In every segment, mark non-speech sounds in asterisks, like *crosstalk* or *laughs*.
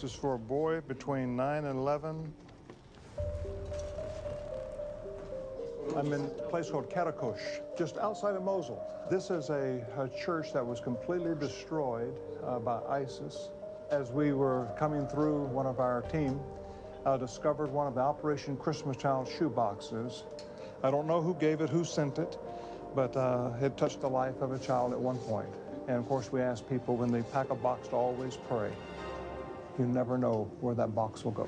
This is for a boy between 9 and 11. I'm in a place called Karakush, just outside of Mosul. This is a, a church that was completely destroyed uh, by ISIS. As we were coming through, one of our team uh, discovered one of the Operation Christmas Child shoe boxes. I don't know who gave it, who sent it, but uh, it touched the life of a child at one point. And of course, we ask people when they pack a box to always pray. You never know where that box will go.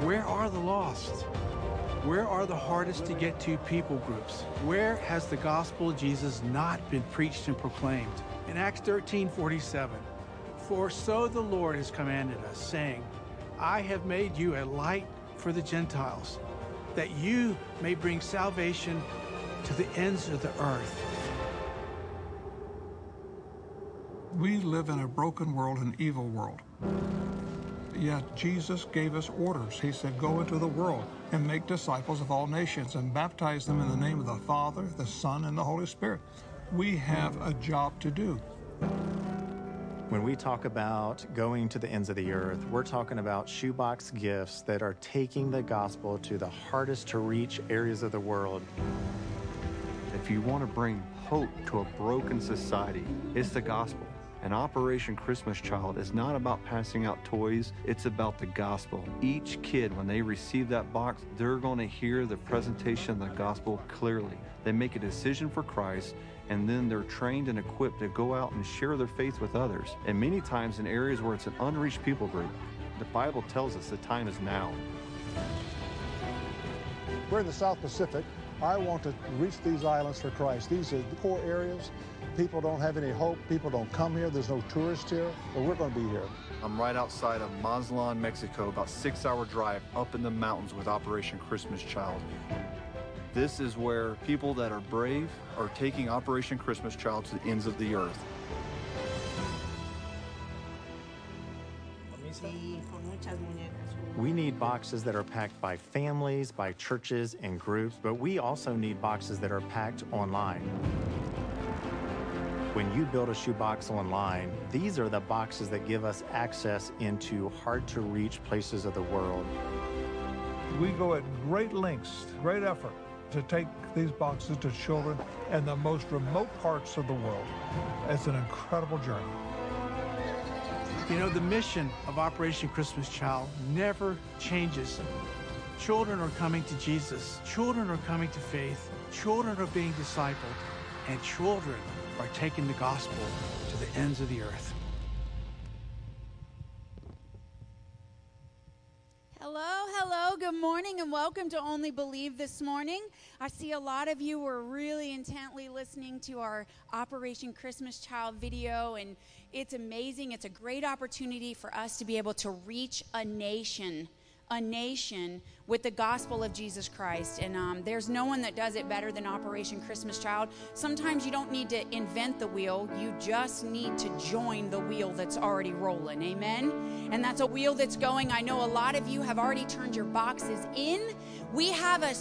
Where are the lost? Where are the hardest to get to people groups? Where has the gospel of Jesus not been preached and proclaimed? In Acts 13 47, for so the Lord has commanded us, saying, I have made you a light for the Gentiles, that you may bring salvation to the ends of the earth. We live in a broken world, an evil world. Yet Jesus gave us orders. He said, Go into the world and make disciples of all nations and baptize them in the name of the Father, the Son, and the Holy Spirit. We have a job to do. When we talk about going to the ends of the earth, we're talking about shoebox gifts that are taking the gospel to the hardest to reach areas of the world. If you want to bring hope to a broken society, it's the gospel. And Operation Christmas Child is not about passing out toys, it's about the gospel. Each kid, when they receive that box, they're going to hear the presentation of the gospel clearly. They make a decision for Christ, and then they're trained and equipped to go out and share their faith with others. And many times in areas where it's an unreached people group, the Bible tells us the time is now. We're in the South Pacific. I want to reach these islands for Christ. These are the core areas. People don't have any hope. People don't come here. There's no tourists here, but we're going to be here. I'm right outside of Mazatlan, Mexico, about six hour drive up in the mountains with Operation Christmas Child. This is where people that are brave are taking Operation Christmas Child to the ends of the earth. We need boxes that are packed by families, by churches, and groups, but we also need boxes that are packed online. When you build a shoebox online, these are the boxes that give us access into hard to reach places of the world. We go at great lengths, great effort to take these boxes to children in the most remote parts of the world. It's an incredible journey. You know, the mission of Operation Christmas Child never changes. Children are coming to Jesus, children are coming to faith, children are being discipled, and children are taking the gospel to the ends of the earth. Hello, hello, good morning, and welcome to Only Believe this morning. I see a lot of you were really intently listening to our Operation Christmas Child video, and it's amazing. It's a great opportunity for us to be able to reach a nation a nation with the gospel of Jesus Christ. And um, there's no one that does it better than Operation Christmas Child. Sometimes you don't need to invent the wheel, you just need to join the wheel that's already rolling. Amen? And that's a wheel that's going. I know a lot of you have already turned your boxes in. We have a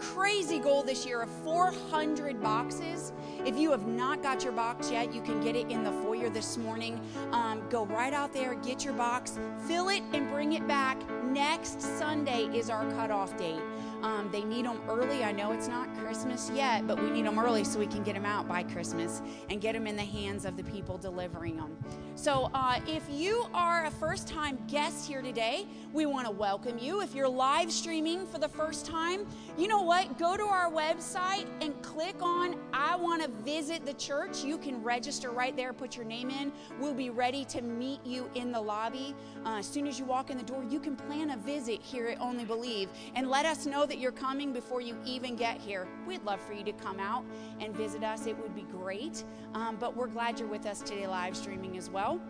crazy goal this year of 400 boxes. If you have not got your box yet, you can get it in the foyer this morning. Um, go right out there, get your box, fill it, and bring it back. Next Sunday is our cutoff date. Um, they need them early. I know it's not Christmas yet, but we need them early so we can get them out by Christmas and get them in the hands of the people delivering them. So, uh, if you are a first time guest here today, we want to welcome you. If you're live streaming for the first time, you know what? Go to our website and click on I want to visit the church. You can register right there, put your name in. We'll be ready to meet you in the lobby. Uh, as soon as you walk in the door, you can plan a visit here at Only Believe and let us know that you're coming before you even get here. We'd love for you to come out and visit us. It would be great. Um, but we're glad you're with us today, live streaming as well.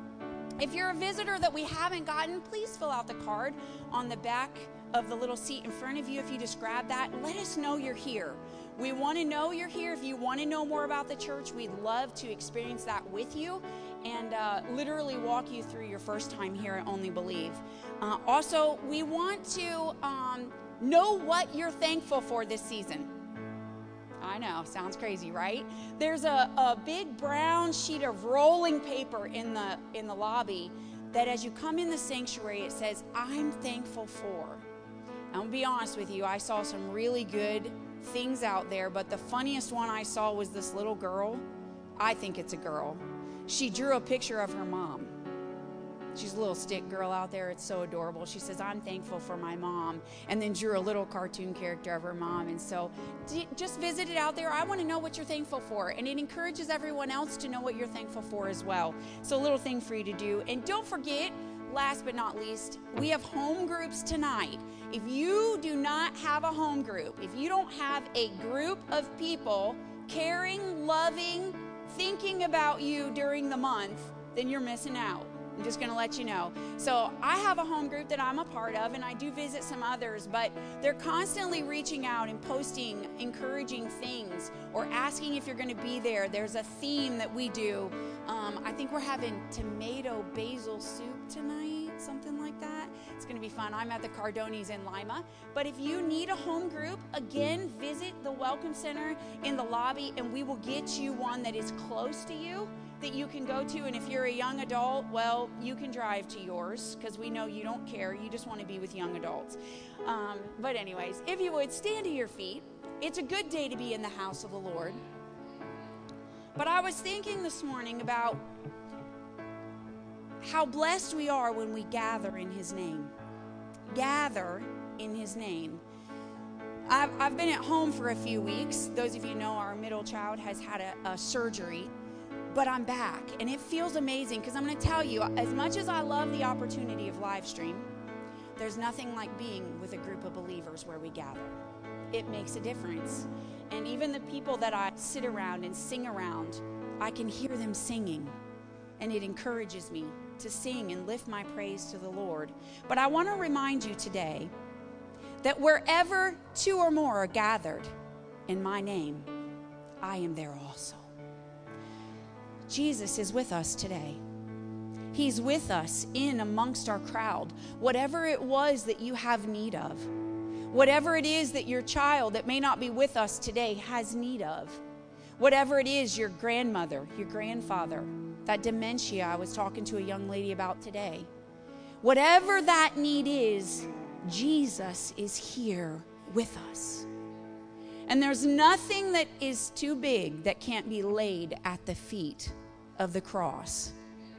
If you're a visitor that we haven't gotten, please fill out the card on the back of the little seat in front of you. If you just grab that, let us know you're here. We want to know you're here. If you want to know more about the church, we'd love to experience that with you and uh, literally walk you through your first time here at Only Believe. Uh, also, we want to um, know what you're thankful for this season. I know, sounds crazy, right? There's a, a big brown sheet of rolling paper in the in the lobby that as you come in the sanctuary, it says, I'm thankful for. I'm gonna be honest with you, I saw some really good things out there, but the funniest one I saw was this little girl. I think it's a girl. She drew a picture of her mom. She's a little stick girl out there. It's so adorable. She says, I'm thankful for my mom. And then drew a little cartoon character of her mom. And so just visit it out there. I want to know what you're thankful for. And it encourages everyone else to know what you're thankful for as well. So, a little thing for you to do. And don't forget, last but not least, we have home groups tonight. If you do not have a home group, if you don't have a group of people caring, loving, thinking about you during the month, then you're missing out. I'm just going to let you know. So, I have a home group that I'm a part of, and I do visit some others, but they're constantly reaching out and posting encouraging things or asking if you're going to be there. There's a theme that we do. Um, I think we're having tomato basil soup tonight, something like that. It's going to be fun. I'm at the Cardonis in Lima. But if you need a home group, again, visit the Welcome Center in the lobby, and we will get you one that is close to you that you can go to. And if you're a young adult, well, you can drive to yours because we know you don't care. You just want to be with young adults. Um, but, anyways, if you would stand to your feet, it's a good day to be in the house of the Lord. But I was thinking this morning about how blessed we are when we gather in His name. Gather in His name. I've, I've been at home for a few weeks. Those of you know our middle child has had a, a surgery but I'm back and it feels amazing because I'm going to tell you as much as I love the opportunity of live stream, there's nothing like being with a group of believers where we gather. It makes a difference. And even the people that I sit around and sing around, I can hear them singing and it encourages me to sing and lift my praise to the Lord. But I want to remind you today that wherever two or more are gathered in my name, I am there also. Jesus is with us today. He's with us in amongst our crowd. Whatever it was that you have need of, whatever it is that your child that may not be with us today has need of, whatever it is your grandmother, your grandfather, that dementia I was talking to a young lady about today, whatever that need is, Jesus is here with us. And there's nothing that is too big that can't be laid at the feet of the cross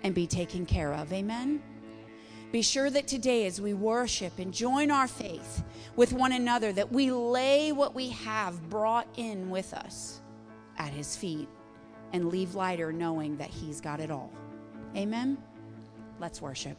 and be taken care of. Amen? Be sure that today, as we worship and join our faith with one another, that we lay what we have brought in with us at His feet and leave lighter knowing that He's got it all. Amen? Let's worship.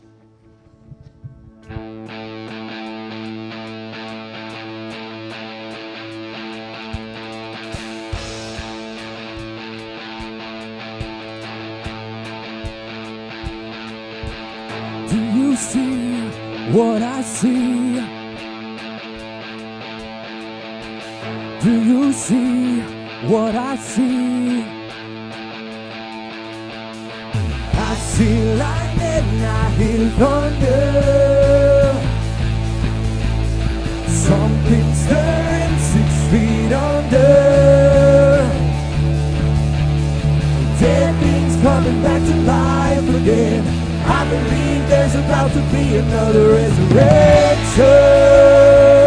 See what I see? Do you see what I see? I see lightning, I hear thunder. Something stirring six feet under. Dead things coming back to life again. I believe there's about to be another resurrection.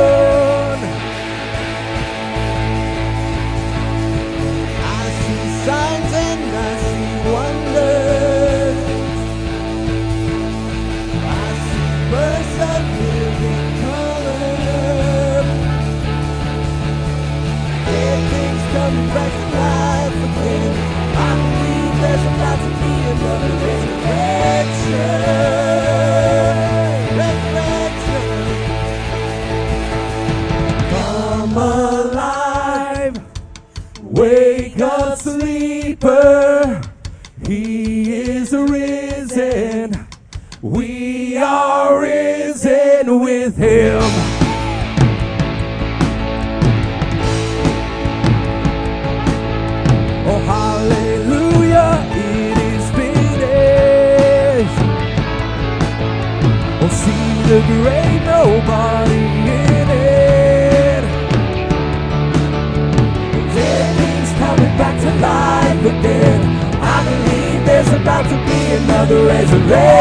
Another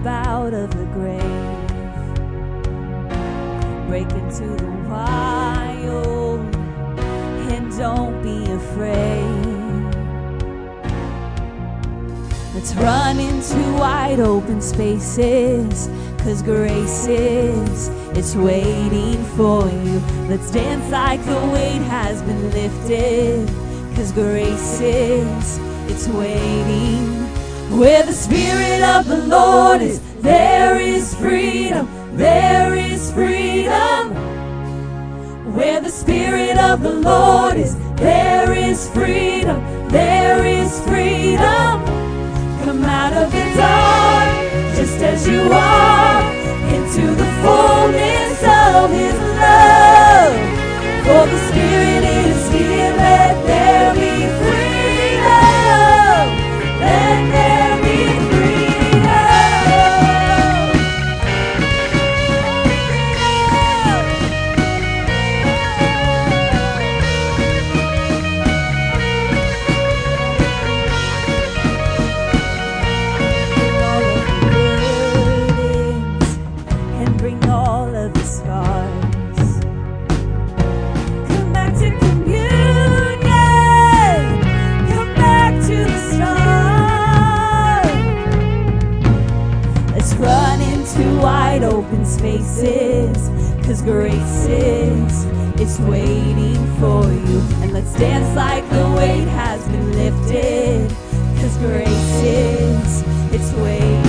step out of the grave. Break into the wild and don't be afraid. Let's run into wide open spaces. Cause grace is, it's waiting for you. Let's dance like the weight has been lifted. Cause grace is, it's waiting. Where the Spirit of the Lord is, there is freedom. There is freedom. Where the Spirit of the Lord is, there is freedom. There is freedom. Come out of the dark, just as you are, into the fullness of His love. For the Spirit is, cause grace is, it's waiting for you. And let's dance like the weight has been lifted, cause grace is, it's waiting.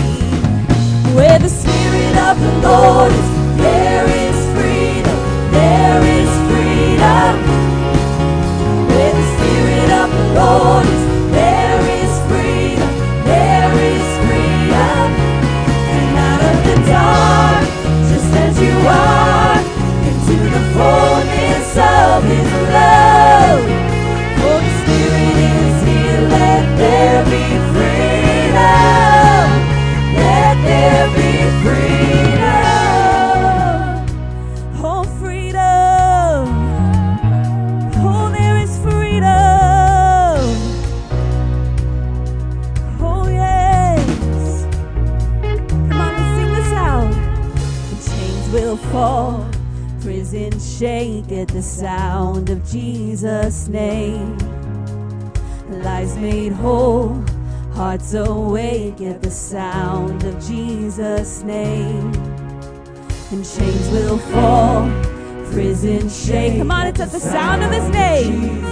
Where the Spirit of the Lord is at the sound of his name.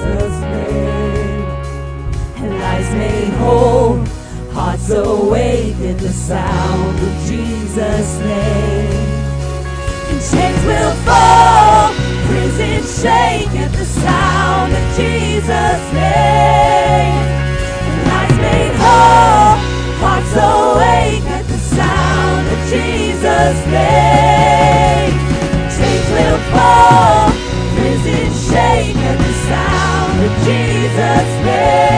and lies Lives made whole, hearts awake at the sound of Jesus' name. And chains will fall, prisons shake at the sound of Jesus' name. Lives made whole, hearts awake at the sound of Jesus' name. Jesus' name.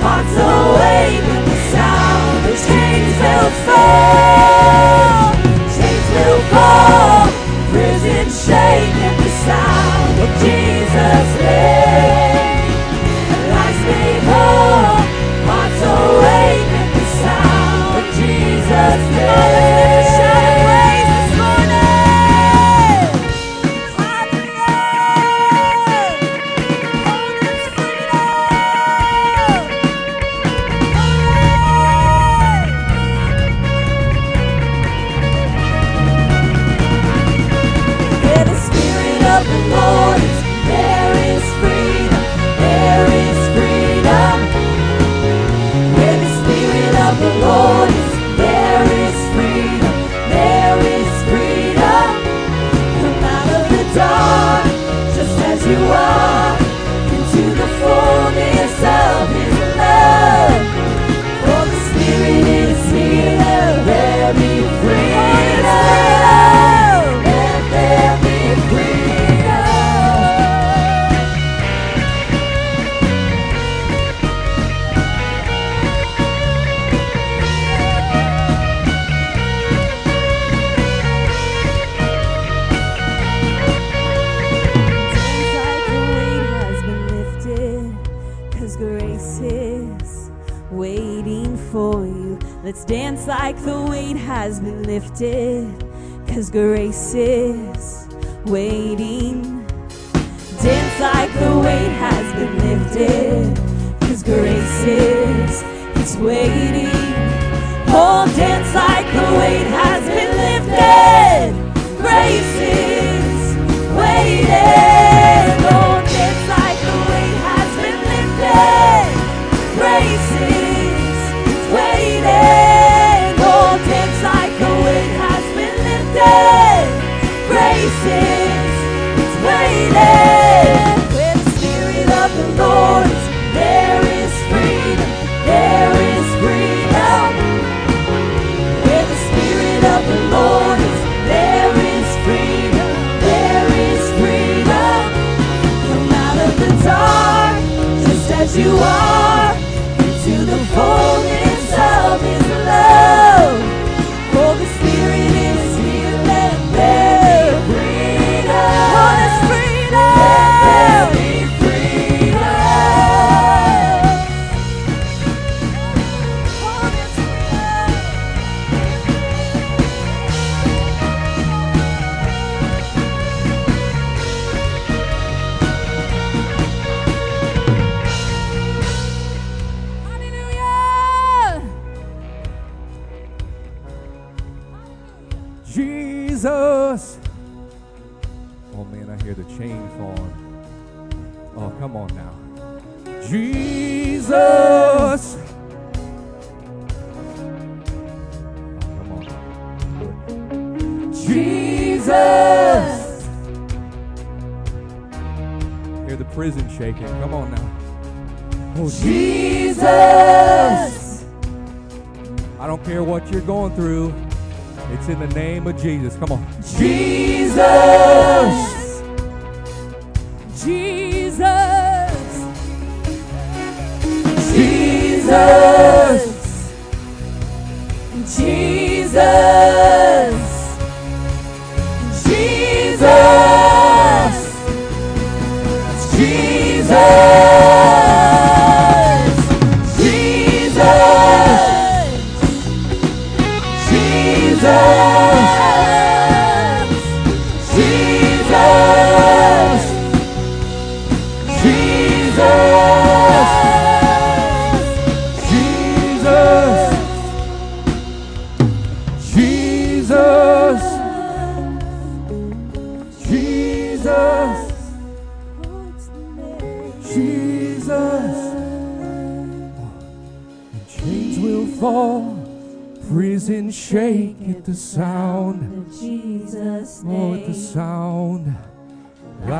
Hearts awake with the sound of chains held. waiting. Oh, dance I Jesus. I don't care what you're going through. It's in the name of Jesus. Come on. Jesus. Jesus. Jesus.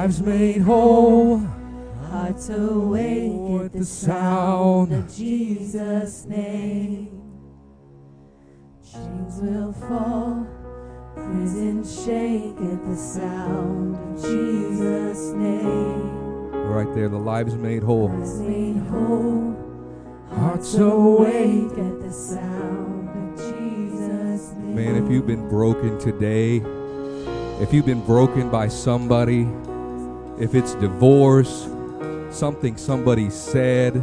Lives made whole. Hearts awake at the sound of Jesus' name. Chains will fall, prison shake at the sound of Jesus' name. Right there, the lives made whole. Hearts made whole, hearts awake at the sound of Jesus' name. Man, if you've been broken today, if you've been broken by somebody, if it's divorce, something somebody said,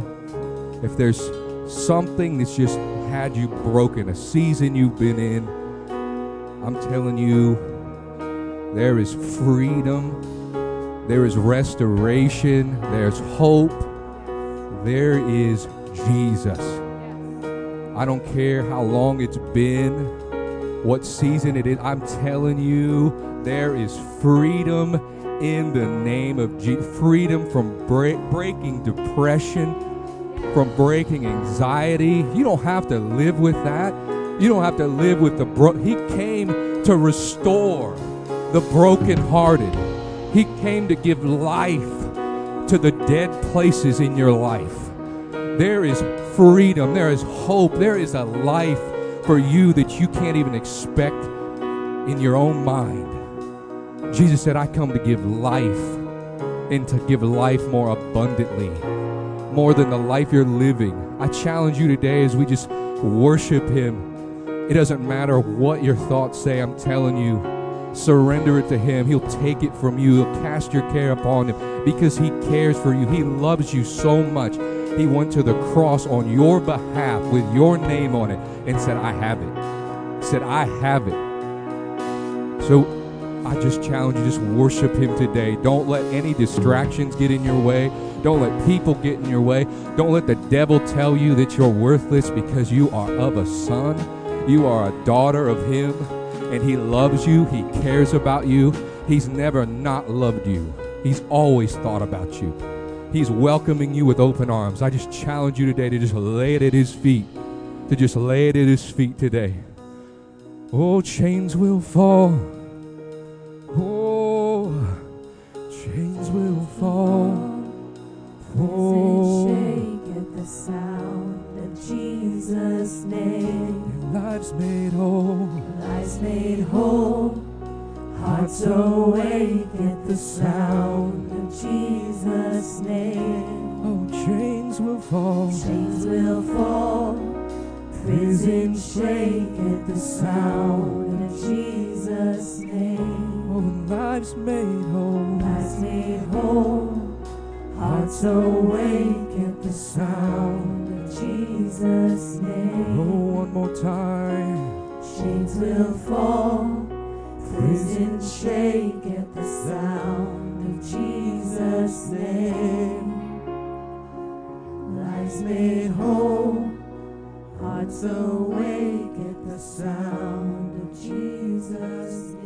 if there's something that's just had you broken, a season you've been in, I'm telling you, there is freedom, there is restoration, there's hope, there is Jesus. I don't care how long it's been, what season it is. I'm telling you, there is freedom in the name of Jesus. Freedom from break, breaking depression, from breaking anxiety. You don't have to live with that. You don't have to live with the bro. He came to restore the brokenhearted. He came to give life to the dead places in your life. There is freedom, there is hope, there is a life for you that you can't even expect in your own mind. Jesus said, I come to give life and to give life more abundantly, more than the life you're living. I challenge you today as we just worship Him. It doesn't matter what your thoughts say, I'm telling you, surrender it to Him. He'll take it from you, He'll cast your care upon Him because He cares for you. He loves you so much. He went to the cross on your behalf with your name on it and said, I have it. Said, I have it. So I just challenge you, just worship Him today. Don't let any distractions get in your way. Don't let people get in your way. Don't let the devil tell you that you're worthless because you are of a son. You are a daughter of Him, and He loves you. He cares about you. He's never not loved you, He's always thought about you. He's welcoming you with open arms. I just challenge you today to just lay it at His feet, to just lay it at His feet today. Oh, chains will fall. Hearts awake at the sound of Jesus' name. Oh, chains will fall. Chains will fall, prison shake at the sound of Jesus' name. Oh, lives made whole. Lives made whole, hearts awake at the sound of Jesus' name. Oh, one more time. Chains will fall, prison shake at the sound of Jesus' name. Lives made whole, hearts awake at the sound of Jesus' name.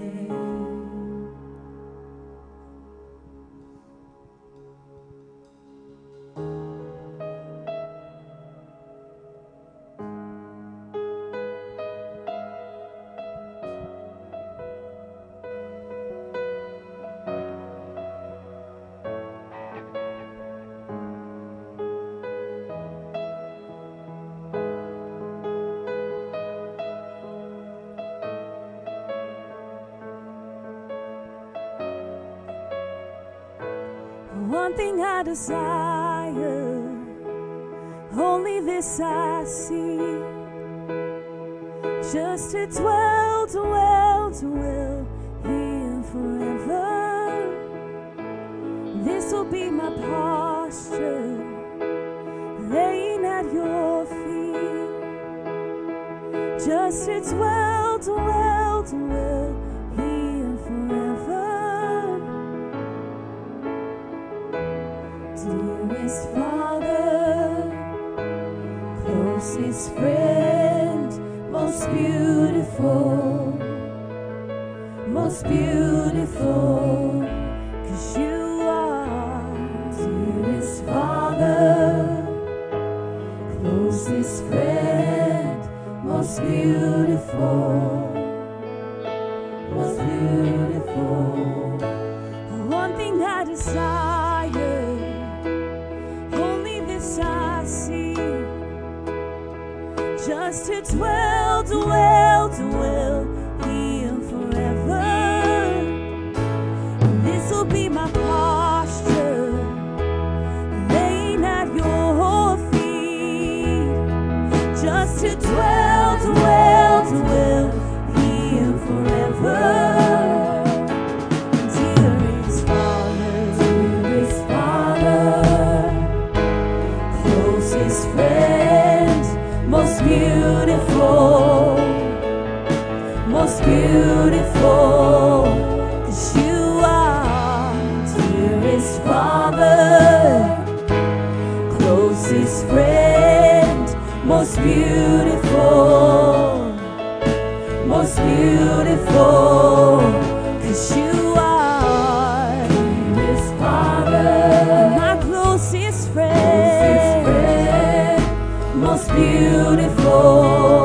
desire. Only this I see. Just to dwell, dwell, dwell here forever. This will be my posture, laying at your feet. Just to dwell, dwell, dwell. his friend, most beautiful, most beautiful, cause you are dearest Father, closest friend, most beautiful. beautiful, most beautiful, cause you are my closest friend, closest friend most beautiful.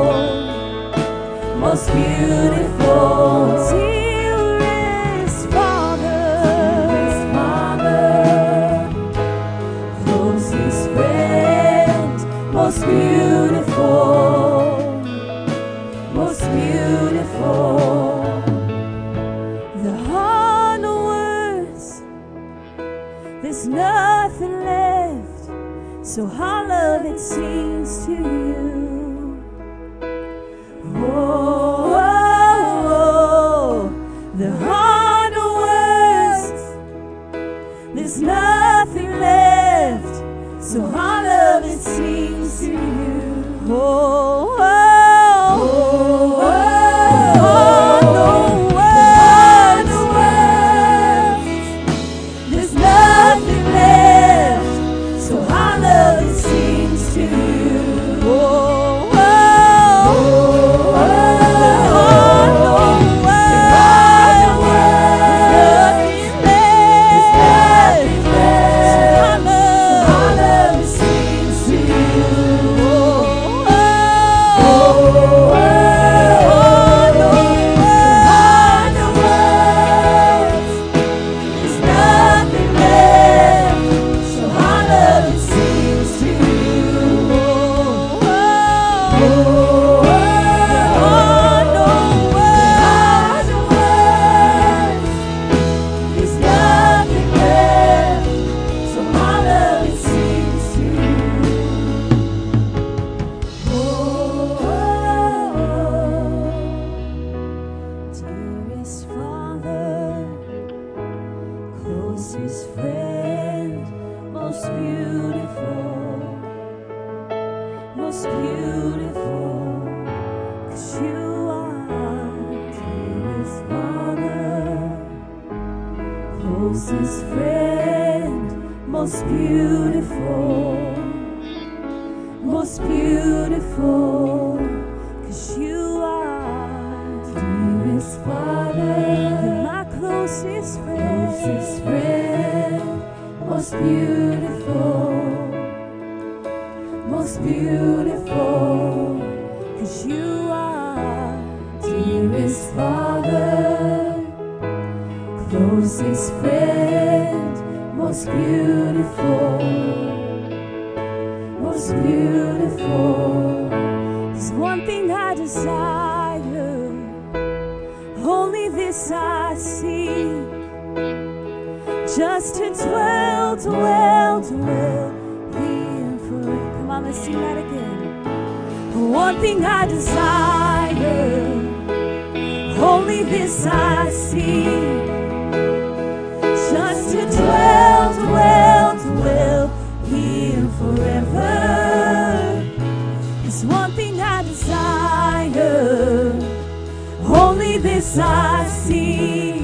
I see.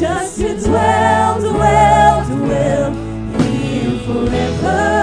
Just to dwell, dwell, dwell here forever.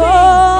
oh.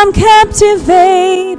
I'm captivated.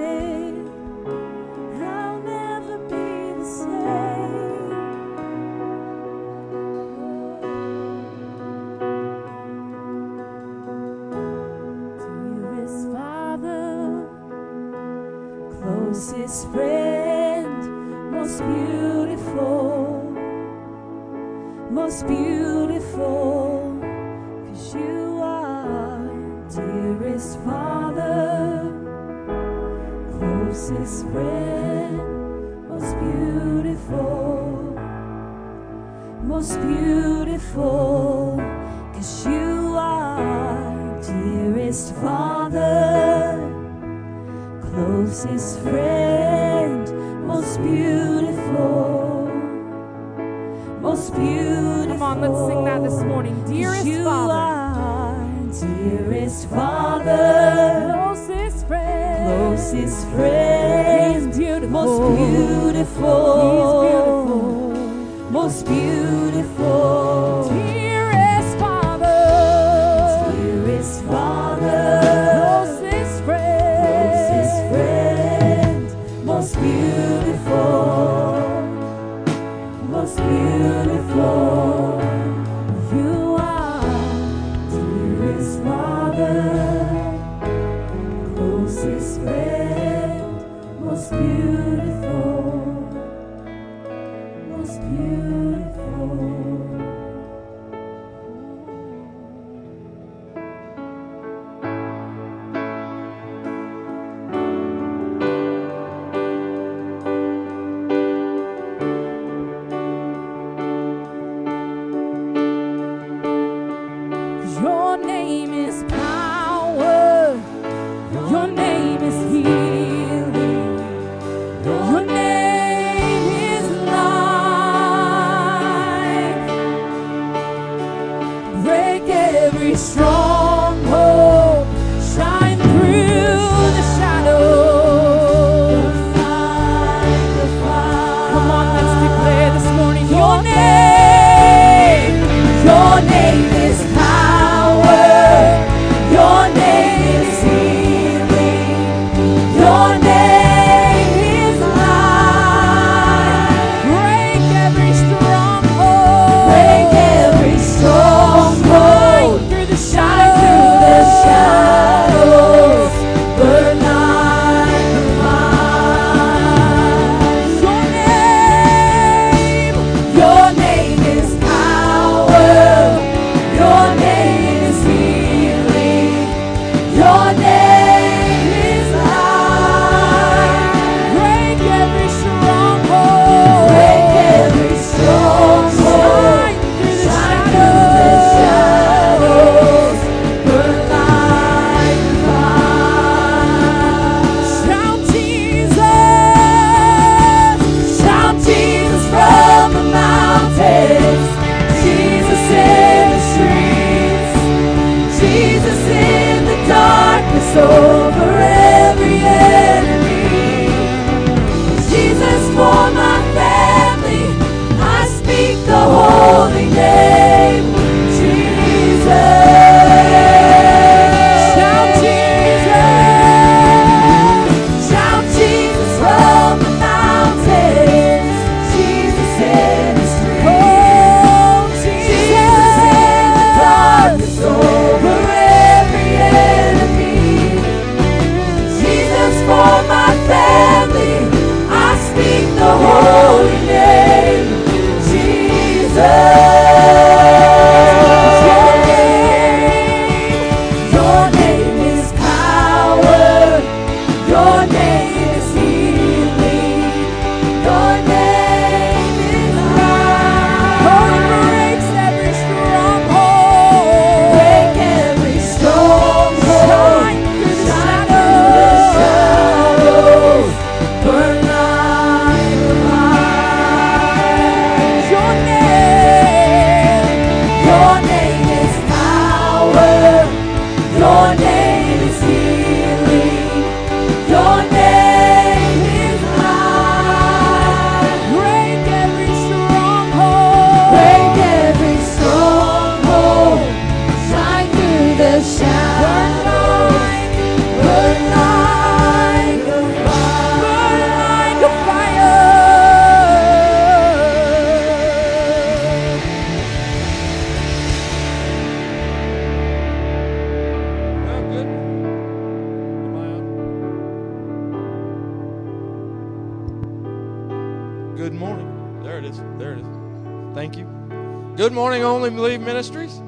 Good morning, Only Believe Ministries.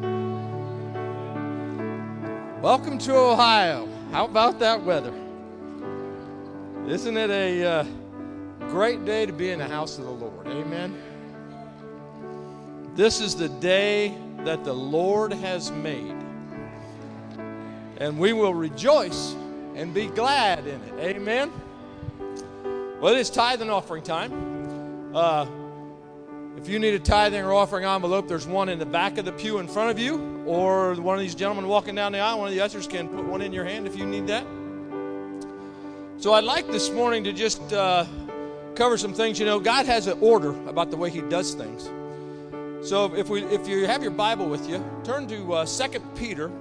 Welcome to Ohio. How about that weather? Isn't it a uh, great day to be in the house of the Lord? Amen. This is the day that the Lord has made, and we will rejoice and be glad in it. Amen. Well, it is tithing offering time. Uh, if you need a tithing or offering envelope, there's one in the back of the pew in front of you, or one of these gentlemen walking down the aisle, one of the ushers can put one in your hand if you need that. So I'd like this morning to just uh, cover some things. You know, God has an order about the way He does things. So if we, if you have your Bible with you, turn to uh, 2 Peter,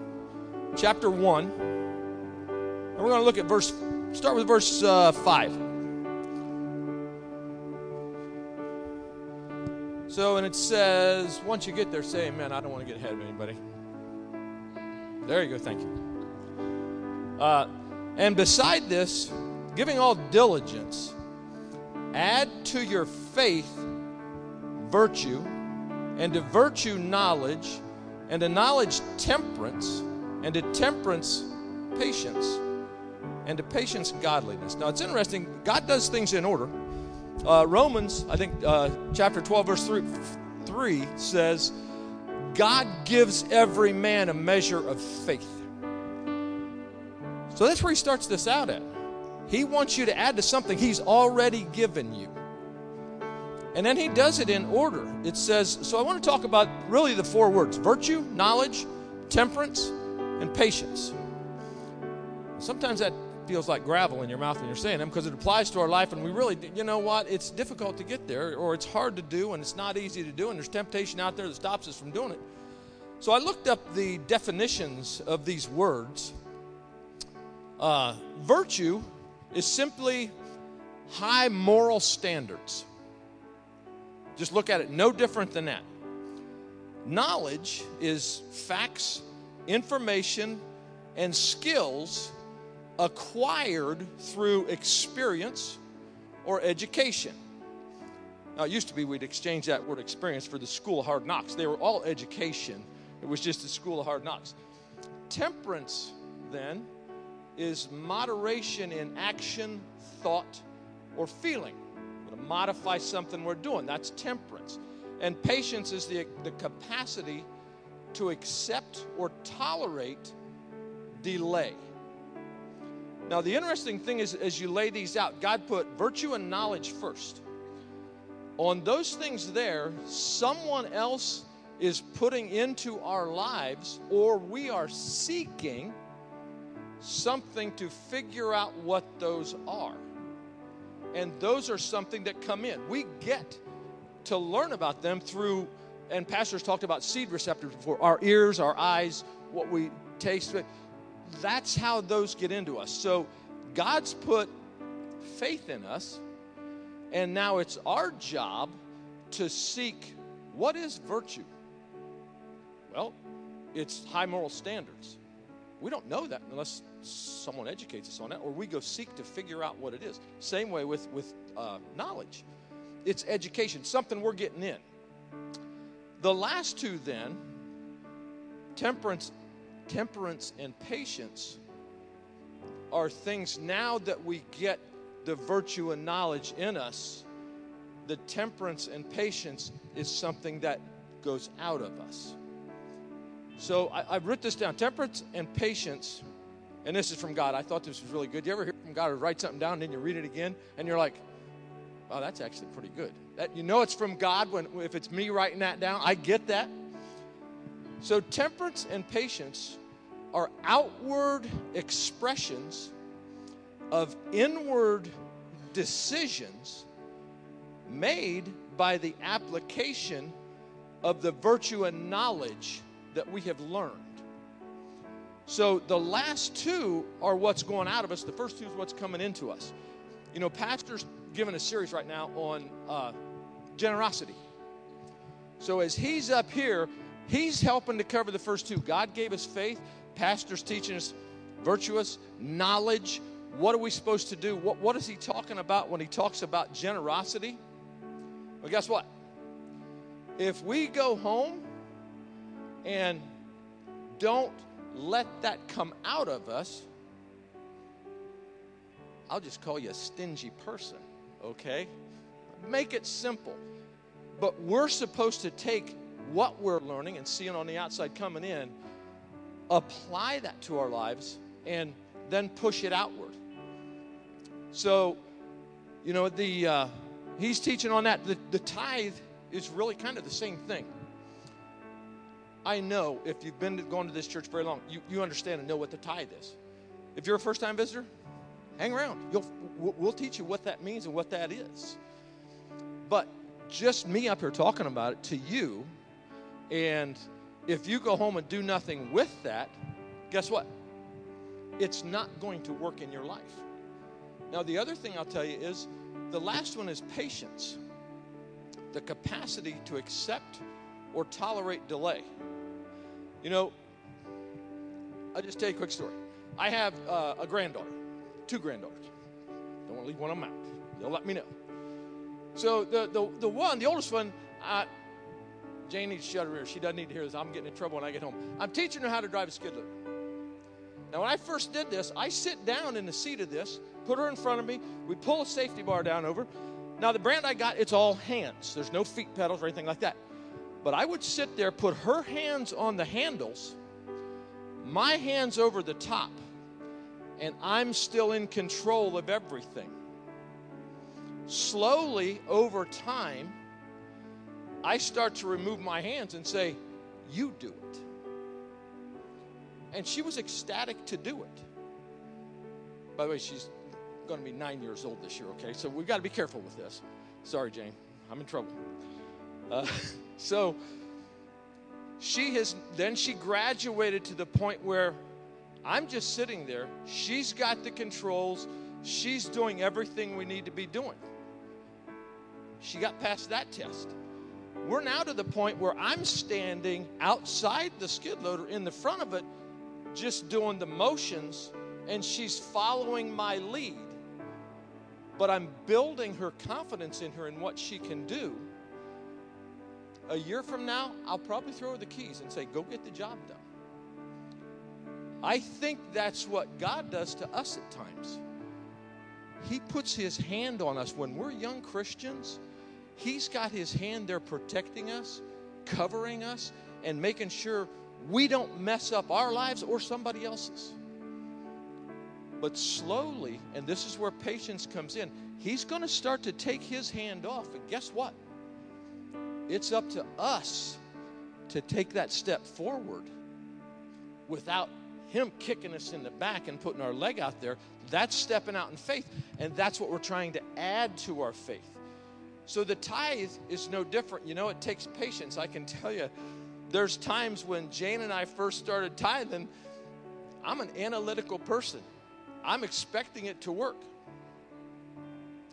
chapter one, and we're going to look at verse. Start with verse uh, five. So, and it says, once you get there, say amen. I don't want to get ahead of anybody. There you go. Thank you. Uh, and beside this, giving all diligence, add to your faith virtue, and to virtue knowledge, and to knowledge temperance, and to temperance patience, and to patience godliness. Now, it's interesting. God does things in order. Uh, Romans, I think, uh, chapter 12, verse 3, 3 says, God gives every man a measure of faith. So that's where he starts this out at. He wants you to add to something he's already given you. And then he does it in order. It says, so I want to talk about really the four words virtue, knowledge, temperance, and patience. Sometimes that feels like gravel in your mouth when you're saying them because it applies to our life and we really you know what it's difficult to get there or it's hard to do and it's not easy to do and there's temptation out there that stops us from doing it so i looked up the definitions of these words. Uh, virtue is simply high moral standards. Just look at it no different than that. Knowledge is facts information and skills acquired through experience or education. Now, it used to be we'd exchange that word experience for the school of hard knocks. They were all education, it was just the school of hard knocks. Temperance, then, is moderation in action, thought, or feeling. We're to modify something we're doing. That's temperance. And patience is the, the capacity to accept or tolerate delay. Now, the interesting thing is, as you lay these out, God put virtue and knowledge first. On those things there, someone else is putting into our lives, or we are seeking something to figure out what those are. And those are something that come in. We get to learn about them through, and pastors talked about seed receptors before our ears, our eyes, what we taste that's how those get into us. So God's put faith in us, and now it's our job to seek what is virtue? Well, it's high moral standards. We don't know that unless someone educates us on that, or we go seek to figure out what it is. Same way with, with uh, knowledge. It's education, something we're getting in. The last two, then, temperance temperance and patience are things now that we get the virtue and knowledge in us. The temperance and patience is something that goes out of us. So I, I wrote this down temperance and patience, and this is from God. I thought this was really good. You ever hear from God or write something down and then you read it again and you're like, wow, that's actually pretty good. That, you know it's from God when if it's me writing that down. I get that. So temperance and patience are outward expressions of inward decisions made by the application of the virtue and knowledge that we have learned. So the last two are what's going out of us. The first two is what's coming into us. You know, Pastor's giving a series right now on uh, generosity. So as he's up here, he's helping to cover the first two. God gave us faith. Pastor's teaching us virtuous knowledge. What are we supposed to do? What, what is he talking about when he talks about generosity? Well, guess what? If we go home and don't let that come out of us, I'll just call you a stingy person, okay? Make it simple. But we're supposed to take what we're learning and seeing on the outside coming in apply that to our lives, and then push it outward. So, you know, the uh, he's teaching on that. The, the tithe is really kind of the same thing. I know if you've been to, going to this church very long, you, you understand and know what the tithe is. If you're a first time visitor, hang around. You'll, we'll teach you what that means and what that is. But just me up here talking about it to you, and if you go home and do nothing with that, guess what? It's not going to work in your life. Now, the other thing I'll tell you is the last one is patience the capacity to accept or tolerate delay. You know, I'll just tell you a quick story. I have uh, a granddaughter, two granddaughters. Don't want to leave one of them out. They'll let me know. So the, the, the one, the oldest one, uh, Jane needs to shut her ear. She doesn't need to hear this. I'm getting in trouble when I get home. I'm teaching her how to drive a skid loader. Now, when I first did this, I sit down in the seat of this, put her in front of me. We pull a safety bar down over. Now, the brand I got, it's all hands. There's no feet pedals or anything like that. But I would sit there, put her hands on the handles, my hands over the top, and I'm still in control of everything. Slowly, over time, I start to remove my hands and say, You do it. And she was ecstatic to do it. By the way, she's going to be nine years old this year, okay? So we've got to be careful with this. Sorry, Jane. I'm in trouble. Uh, *laughs* so she has, then she graduated to the point where I'm just sitting there. She's got the controls. She's doing everything we need to be doing. She got past that test. We're now to the point where I'm standing outside the skid loader in the front of it, just doing the motions, and she's following my lead. But I'm building her confidence in her and what she can do. A year from now, I'll probably throw her the keys and say, Go get the job done. I think that's what God does to us at times. He puts His hand on us when we're young Christians He's got his hand there protecting us, covering us, and making sure we don't mess up our lives or somebody else's. But slowly, and this is where patience comes in, he's going to start to take his hand off. And guess what? It's up to us to take that step forward without him kicking us in the back and putting our leg out there. That's stepping out in faith. And that's what we're trying to add to our faith. So the tithe is no different. You know, it takes patience. I can tell you, there's times when Jane and I first started tithing, I'm an analytical person. I'm expecting it to work.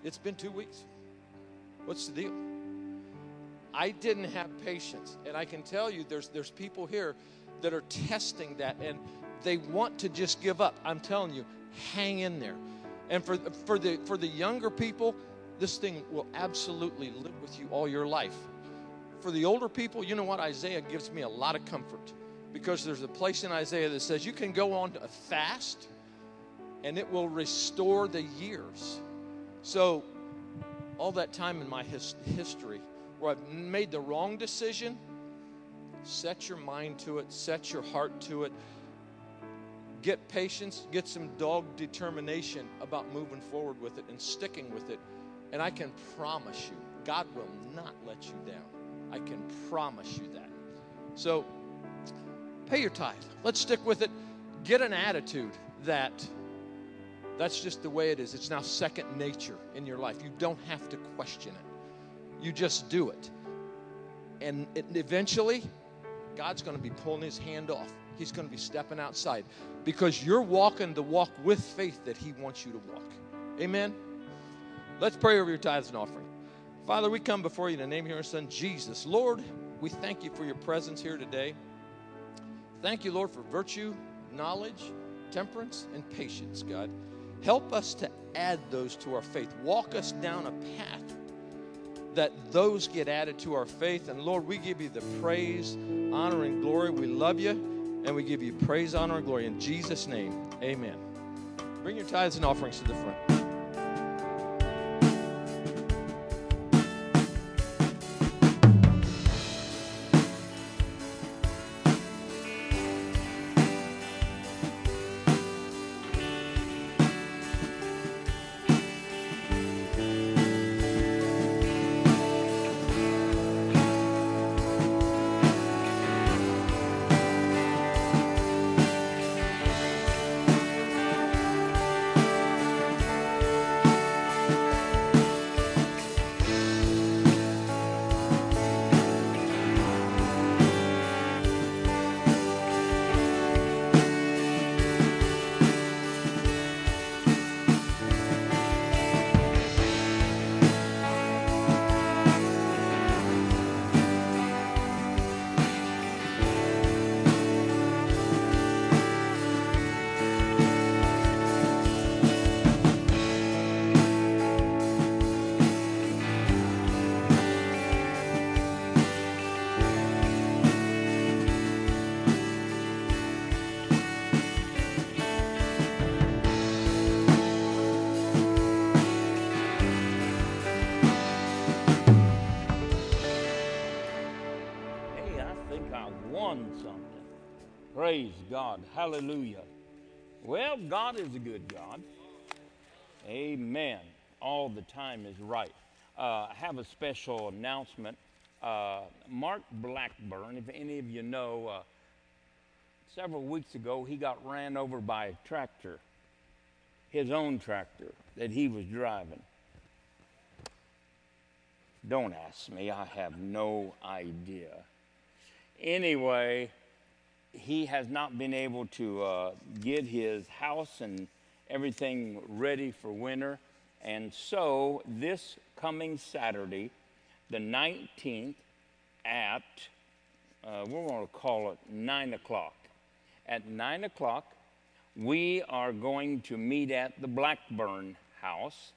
It's been two weeks. What's the deal? I didn't have patience. And I can tell you, there's, there's people here that are testing that and they want to just give up. I'm telling you, hang in there. And for, for, the, for the younger people, this thing will absolutely live with you all your life. For the older people, you know what? Isaiah gives me a lot of comfort because there's a place in Isaiah that says you can go on a fast and it will restore the years. So, all that time in my his, history where I've made the wrong decision, set your mind to it, set your heart to it. Get patience, get some dog determination about moving forward with it and sticking with it and I can promise you, God will not let you down. I can promise you that. So, pay your tithe. Let's stick with it. Get an attitude that that's just the way it is. It's now second nature in your life. You don't have to question it, you just do it. And it, eventually, God's going to be pulling his hand off. He's going to be stepping outside because you're walking the walk with faith that he wants you to walk. Amen. Let's pray over your tithes and offering. Father, we come before you in the name of your Son, Jesus. Lord, we thank you for your presence here today. Thank you, Lord, for virtue, knowledge, temperance, and patience, God. Help us to add those to our faith. Walk us down a path that those get added to our faith. And Lord, we give you the praise, honor, and glory. We love you, and we give you praise, honor, and glory. In Jesus' name, amen. Bring your tithes and offerings to the front. God. Hallelujah. Well, God is a good God. Amen. All the time is right. Uh, I have a special announcement. Uh, Mark Blackburn, if any of you know, uh, several weeks ago he got ran over by a tractor, his own tractor that he was driving. Don't ask me, I have no idea. Anyway, he has not been able to uh, get his house and everything ready for winter. And so, this coming Saturday, the 19th, at, uh, we're going to call it 9 o'clock. At 9 o'clock, we are going to meet at the Blackburn house.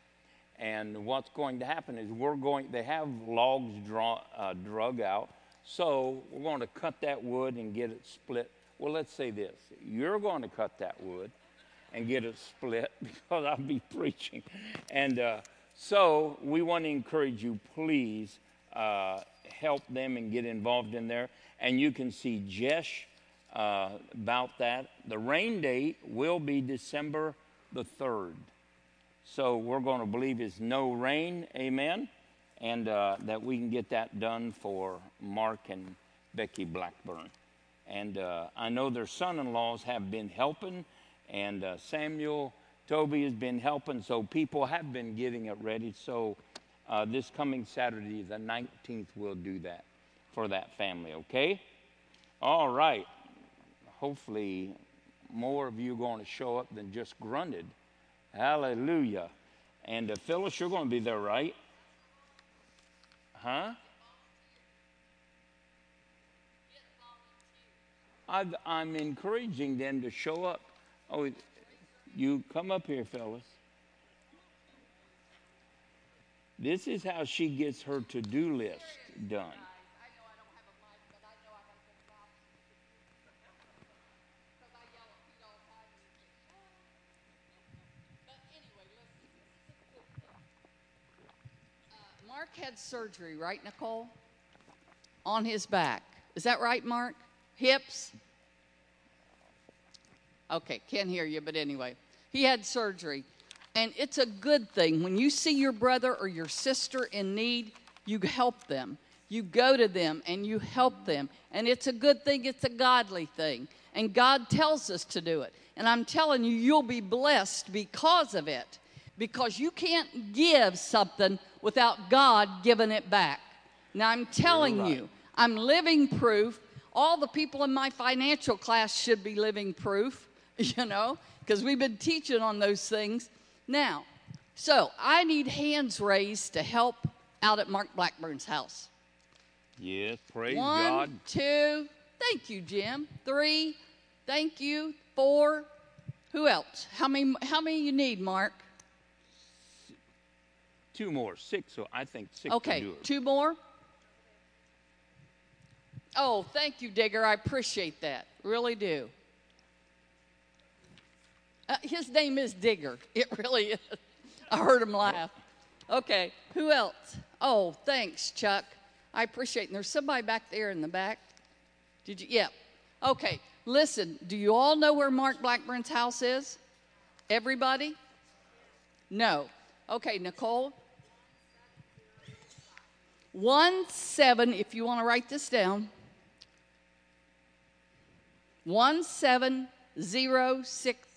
And what's going to happen is we're going, they have logs draw, uh, drug out. So we're going to cut that wood and get it split. Well, let's say this you're going to cut that wood and get it split *laughs* because I'll be preaching. And uh, so we want to encourage you, please uh, help them and get involved in there. And you can see Jesh uh, about that. The rain date will be December the 3rd. So we're going to believe it's no rain, amen, and uh, that we can get that done for Mark and Becky Blackburn. And uh, I know their son in laws have been helping, and uh, Samuel Toby has been helping, so people have been getting it ready. So uh, this coming Saturday, the 19th, we'll do that for that family, okay? All right. Hopefully, more of you are going to show up than just grunted. Hallelujah. And uh, Phyllis, you're going to be there, right? Huh? i am encouraging them to show up. Oh, you come up here, fellas. This is how she gets her to do list done. Mark had surgery, right, Nicole? On his back. Is that right, Mark? Hips? Okay, can't hear you, but anyway. He had surgery. And it's a good thing. When you see your brother or your sister in need, you help them. You go to them and you help them. And it's a good thing, it's a godly thing. And God tells us to do it. And I'm telling you, you'll be blessed because of it. Because you can't give something without God giving it back. Now, I'm telling right. you, I'm living proof. All the people in my financial class should be living proof, *laughs* you know, because we've been teaching on those things. Now, so I need hands raised to help out at Mark Blackburn's house. Yes, praise One, God. One, two, thank you, Jim. Three, thank you. Four, who else? How many? How many you need, Mark? Two more, six. So I think six. Okay, two more. Oh, thank you, Digger. I appreciate that. Really do. Uh, his name is Digger. *laughs* It really is. I heard him laugh. Okay, who else? Oh, thanks, Chuck. I appreciate it. And there's somebody back there in the back. Did you? Yeah. Okay, listen, do you all know where Mark Blackburn's house is? Everybody? No. Okay, Nicole, one seven, if you want to write this down, one seven zero six